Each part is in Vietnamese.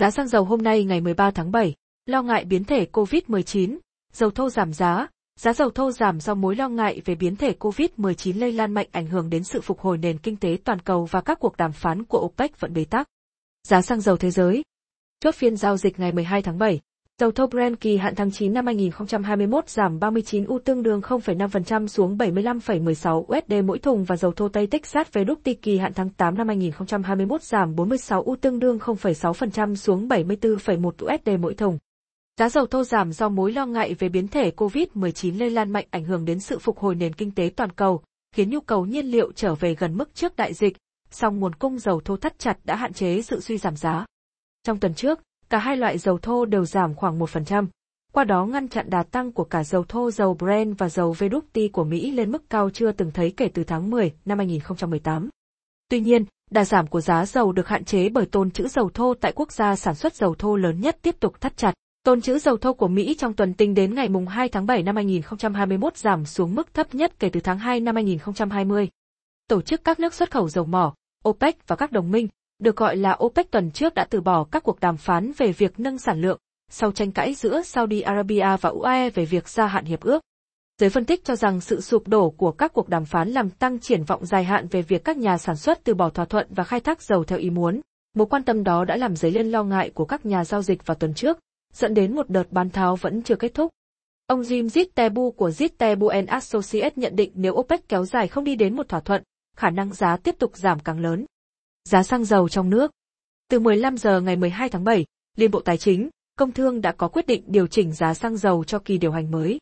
Giá xăng dầu hôm nay ngày 13 tháng 7, lo ngại biến thể COVID-19, dầu thô giảm giá, giá dầu thô giảm do mối lo ngại về biến thể COVID-19 lây lan mạnh ảnh hưởng đến sự phục hồi nền kinh tế toàn cầu và các cuộc đàm phán của OPEC vẫn bế tắc. Giá xăng dầu thế giới Chốt phiên giao dịch ngày 12 tháng 7, dầu thô Brent kỳ hạn tháng 9 năm 2021 giảm 39 U tương đương 0,5% xuống 75,16 USD mỗi thùng và dầu thô Tây Texas về WTI kỳ hạn tháng 8 năm 2021 giảm 46 U tương đương 0,6% xuống 74,1 USD mỗi thùng. Giá dầu thô giảm do mối lo ngại về biến thể COVID-19 lây lan mạnh ảnh hưởng đến sự phục hồi nền kinh tế toàn cầu, khiến nhu cầu nhiên liệu trở về gần mức trước đại dịch, song nguồn cung dầu thô thắt chặt đã hạn chế sự suy giảm giá. Trong tuần trước, cả hai loại dầu thô đều giảm khoảng 1%, qua đó ngăn chặn đà tăng của cả dầu thô dầu Brent và dầu WTI của Mỹ lên mức cao chưa từng thấy kể từ tháng 10 năm 2018. Tuy nhiên, đà giảm của giá dầu được hạn chế bởi tồn trữ dầu thô tại quốc gia sản xuất dầu thô lớn nhất tiếp tục thắt chặt. Tồn trữ dầu thô của Mỹ trong tuần tính đến ngày 2 tháng 7 năm 2021 giảm xuống mức thấp nhất kể từ tháng 2 năm 2020. Tổ chức các nước xuất khẩu dầu mỏ, OPEC và các đồng minh, được gọi là OPEC tuần trước đã từ bỏ các cuộc đàm phán về việc nâng sản lượng, sau tranh cãi giữa Saudi Arabia và UAE về việc gia hạn hiệp ước. Giới phân tích cho rằng sự sụp đổ của các cuộc đàm phán làm tăng triển vọng dài hạn về việc các nhà sản xuất từ bỏ thỏa thuận và khai thác dầu theo ý muốn. Mối quan tâm đó đã làm dấy lên lo ngại của các nhà giao dịch vào tuần trước, dẫn đến một đợt bán tháo vẫn chưa kết thúc. Ông Jim Zittebu của Zittebu Associates nhận định nếu OPEC kéo dài không đi đến một thỏa thuận, khả năng giá tiếp tục giảm càng lớn. Giá xăng dầu trong nước Từ 15 giờ ngày 12 tháng 7, Liên Bộ Tài chính, Công Thương đã có quyết định điều chỉnh giá xăng dầu cho kỳ điều hành mới.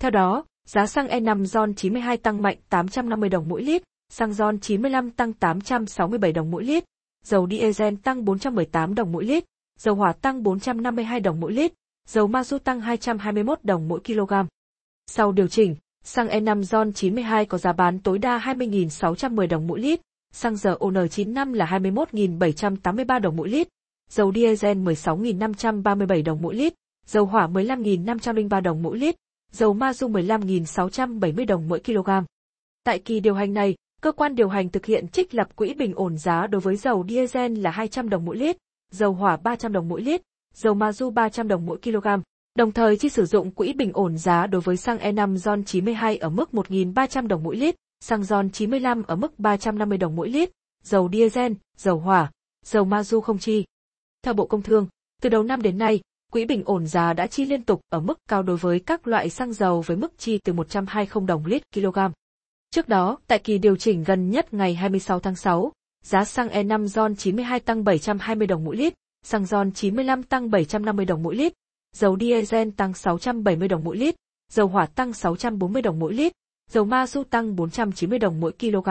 Theo đó, giá xăng E5 RON 92 tăng mạnh 850 đồng mỗi lít, xăng RON 95 tăng 867 đồng mỗi lít, dầu diesel tăng 418 đồng mỗi lít, dầu hỏa tăng 452 đồng mỗi lít, dầu ma rút tăng 221 đồng mỗi kg. Sau điều chỉnh, xăng E5 RON 92 có giá bán tối đa 20.610 đồng mỗi lít, xăng dầu ON95 là 21.783 đồng mỗi lít, dầu diesel 16.537 đồng mỗi lít, dầu hỏa 15.503 đồng mỗi lít, dầu ma dung 15.670 đồng mỗi kg. Tại kỳ điều hành này, cơ quan điều hành thực hiện trích lập quỹ bình ổn giá đối với dầu diesel là 200 đồng mỗi lít, dầu hỏa 300 đồng mỗi lít, dầu ma du 300 đồng mỗi kg. Đồng thời chi sử dụng quỹ bình ổn giá đối với xăng E5 RON 92 ở mức 1.300 đồng mỗi lít, xăng RON 95 ở mức 350 đồng mỗi lít, dầu diesel, dầu hỏa, dầu ma du không chi. Theo Bộ Công Thương, từ đầu năm đến nay, quỹ bình ổn giá đã chi liên tục ở mức cao đối với các loại xăng dầu với mức chi từ 120 đồng lít kg. Trước đó, tại kỳ điều chỉnh gần nhất ngày 26 tháng 6, giá xăng E5 RON 92 tăng 720 đồng mỗi lít, xăng RON 95 tăng 750 đồng mỗi lít, dầu diesel tăng 670 đồng mỗi lít, dầu hỏa tăng 640 đồng mỗi lít, dầu ma su tăng 490 đồng mỗi kg.